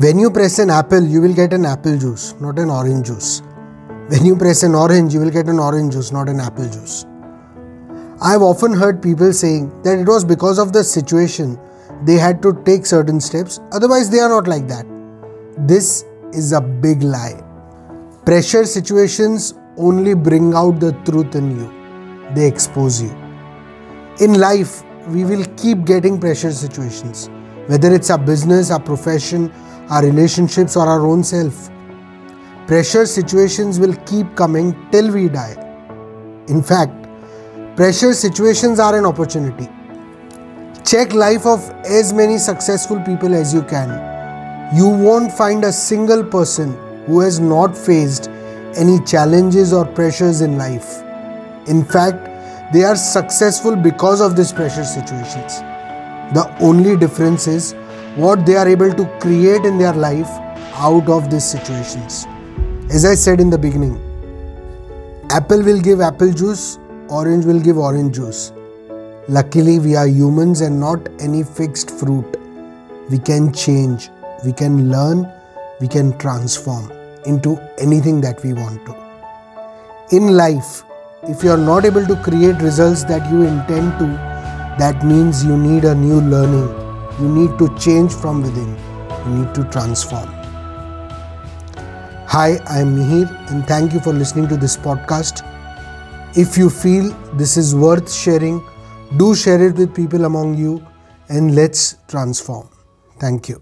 When you press an apple, you will get an apple juice, not an orange juice. When you press an orange, you will get an orange juice, not an apple juice. I have often heard people saying that it was because of the situation they had to take certain steps, otherwise, they are not like that. This is a big lie. Pressure situations only bring out the truth in you, they expose you. In life, we will keep getting pressure situations, whether it's our business, our profession, our relationships, or our own self. Pressure situations will keep coming till we die. In fact, pressure situations are an opportunity. Check life of as many successful people as you can. You won't find a single person who has not faced any challenges or pressures in life. In fact, they are successful because of these pressure situations. The only difference is what they are able to create in their life out of these situations. As I said in the beginning, apple will give apple juice, orange will give orange juice. Luckily, we are humans and not any fixed fruit. We can change, we can learn, we can transform into anything that we want to. In life, if you are not able to create results that you intend to, that means you need a new learning. You need to change from within. You need to transform. Hi, I am Mihir and thank you for listening to this podcast. If you feel this is worth sharing, do share it with people among you and let's transform. Thank you.